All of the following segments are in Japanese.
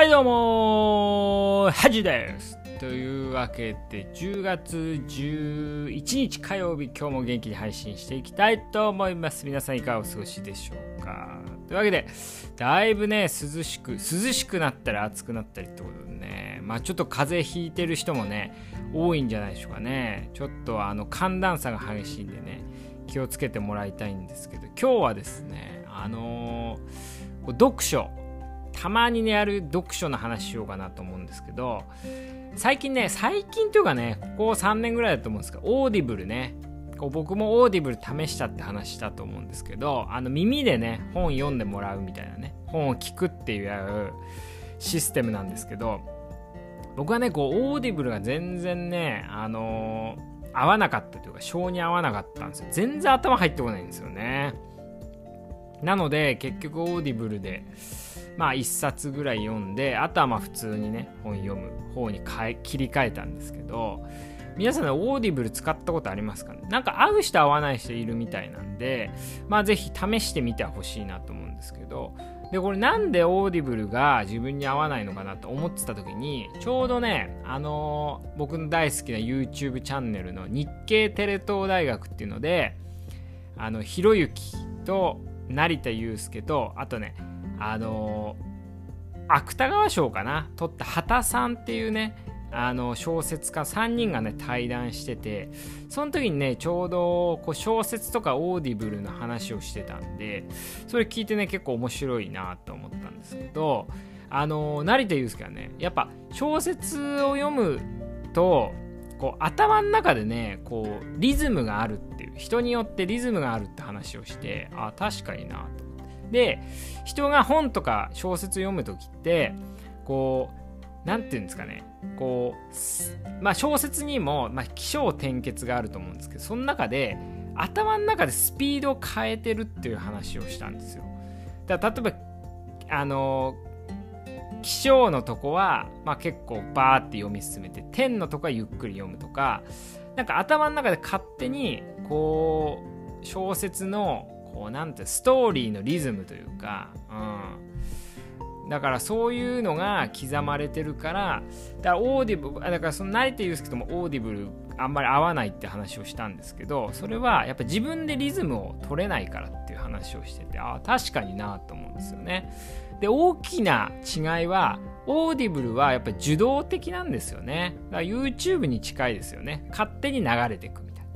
はいどうもはじです。というわけで10月11日火曜日今日も元気に配信していきたいと思います。皆さんいかがお過ごしでしょうか。というわけでだいぶね涼しく涼しくなったり暑くなったりってことでね。まあちょっと風邪ひいてる人もね多いんじゃないでしょうかね。ちょっとあの寒暖差が激しいんでね気をつけてもらいたいんですけど今日はですねあのー、読書。たまにねやる読書の話しようかなと思うんですけど最近ね最近というかねここ3年ぐらいだと思うんですけどオーディブルね。こう僕もオーディブル試したって話したと思うんですけどあの耳でね本読んでもらうみたいなね本を聞くっていうシステムなんですけど僕はねこうオーディブルが全然ねあのー、合わなかったというか性に合わなかったんですよ。全然頭入ってこないんですよね。なので結局オーディブルでまあ1冊ぐらい読んであとはまあ普通にね本読む方に変え切り替えたんですけど皆さんオーディブル使ったことありますかね？なんか合う人合わない人いるみたいなんでまあぜひ試してみてほしいなと思うんですけどでこれなんでオーディブルが自分に合わないのかなと思ってた時にちょうどねあのー、僕の大好きな YouTube チャンネルの日経テレ東大学っていうのであのひろゆきと成田悠輔とあとねあの芥川賞かな？取った羽田さんっていうねあの小説家3人がね対談しててその時にねちょうどこう小説とかオーディブルの話をしてたんでそれ聞いてね結構面白いなと思ったんですけどあの成田悠輔はねやっぱ小説を読むとこう頭の中でねこうリズムがあるっていう人によってリズムがあるって話をしてあ確かになと。で人が本とか小説読む時ってこう何て言うんですかね。こうまあ小説にも、まあ、起承転結があると思うんですけどその中で頭の中でスピードを変えてるっていう話をしたんですよ。だ例えばあの起承のとこは、まあ、結構バーって読み進めて転のとこはゆっくり読むとかなんか頭の中で勝手にこう小説のこうなんてストーリーのリズムというか、うん、だからそういうのが刻まれてるからだからオーディブだからその慣れて言うんですけどもオーディブルあんまり合わないって話をしたんですけどそれはやっぱ自分でリズムを取れないからっていう話をしててああ確かになと思うんですよね。で大きな違いはオーディブルはやっぱり受動的なんですよね。だから YouTube に近いですよね。勝手に流れていくみたいな。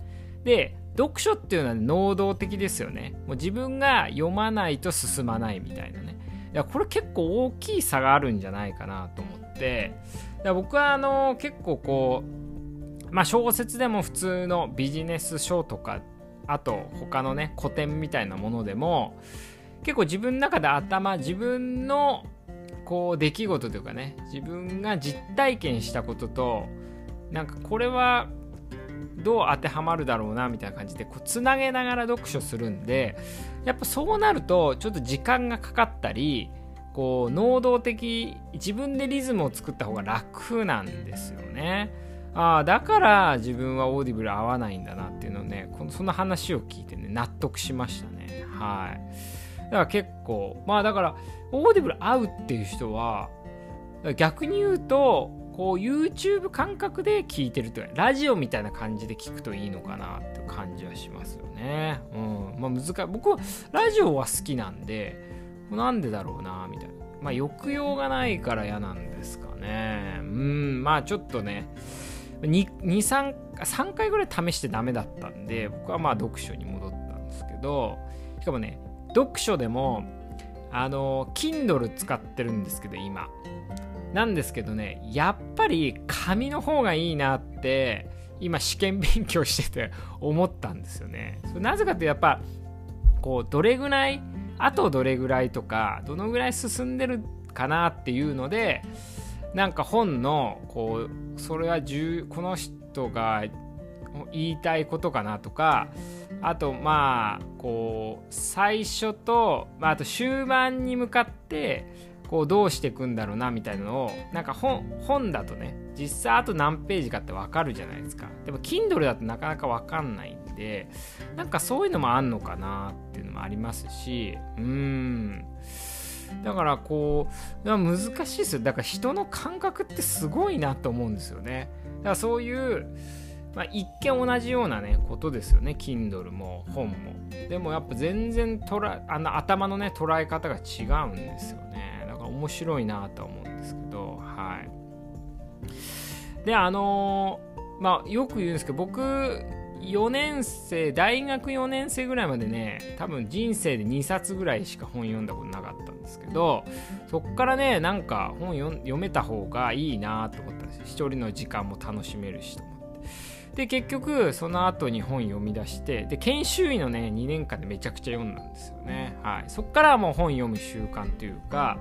で読書っていうのは能動的ですよね。もう自分が読まないと進まないみたいなね。いやこれ結構大きい差があるんじゃないかなと思って、僕はあの結構こう、まあ小説でも普通のビジネス書とか、あと他のね古典みたいなものでも、結構自分の中で頭、自分のこう出来事というかね、自分が実体験したことと、なんかこれはどう当てはまるだろうなみたいな感じでこうつなげながら読書するんでやっぱそうなるとちょっと時間がかかったりこう能動的自分でリズムを作った方が楽なんですよね。ああだから自分はオーディブル合わないんだなっていうのをねこのその話を聞いてね納得しましたねはいだから結構まあだからオーディブル合うっていう人は逆に言うとこう YouTube 感覚で聞いてるというラジオみたいな感じで聞くといいのかなって感じはしますよね。うん。まあ難しい。僕はラジオは好きなんで、なんでだろうな、みたいな。まあ抑揚がないから嫌なんですかね。うん、まあちょっとね、23。3回ぐらい試してダメだったんで、僕はまあ読書に戻ったんですけど、しかもね、読書でも、あの、Kindle 使ってるんですけど、今。なんですけどね、やっぱり紙の方がいいなって、今試験勉強してて 思ったんですよね。それなぜかってやっぱ、こう、どれぐらい、あとどれぐらいとか、どのぐらい進んでるかなっていうので、なんか本の、こう、それはこの人が言いたいことかなとか、あとまあ、こう、最初と、まあ、あと終盤に向かって、こうどうしていくんだろうなみたいなのをなんか本本だとね実際あと何ページかって分かるじゃないですか。でも Kindle だとなかなか分かんないんでなんかそういうのもあんのかなっていうのもありますしうーん。だからこう難しいですよ。だから人の感覚ってすごいなと思うんですよね。だからそういうまあ、一見同じようなねことですよね。Kindle も本も。でもやっぱ全然捉あの頭のね捉え方が違うんですよね。面白いなと思うんですけどはい。であのー、まあよく言うんですけど僕4年生大学4年生ぐらいまでね多分人生で2冊ぐらいしか本読んだことなかったんですけどそっからねなんか本読めた方がいいなと思ったんです一人の時間も楽しめるしとで結局その後に本読み出してで研修医のね2年間でめちゃくちゃ読んだんですよね、はい、そっからもう本読む習慣というか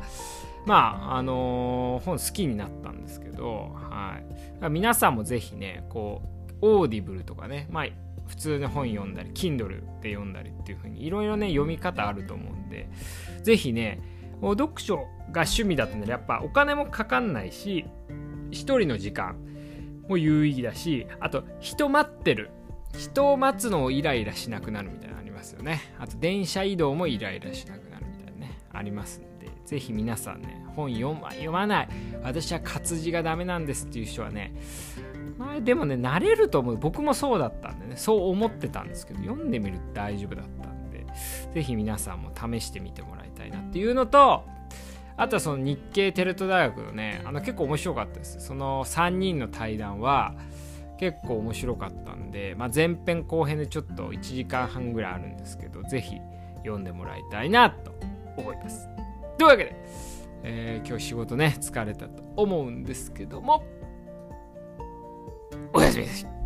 まああのー、本好きになったんですけど、はい、皆さんもぜひねこうオーディブルとかね、まあ、普通の本読んだり Kindle で読んだりっていう風にいろいろね読み方あると思うんでぜひね読書が趣味だったんでやっぱお金もかかんないし一人の時間も有意義だしあと人待ってる。人を待つのをイライラしなくなるみたいなのありますよね。あと電車移動もイライラしなくなるみたいなね。ありますんでぜひ皆さんね本読ま読まない。私は活字がダメなんですっていう人はねまあ、でもね慣れると思う。僕もそうだったんでね。そう思ってたんですけど読んでみると大丈夫だったんでぜひ皆さんも試してみてもらいたいなっていうのとあとはその日系テレト大学のねあの結構面白かったです。その3人の対談は結構面白かったんで、まあ、前編後編でちょっと1時間半ぐらいあるんですけどぜひ読んでもらいたいなと思います。というわけで、えー、今日仕事ね疲れたと思うんですけどもおやすみなさい。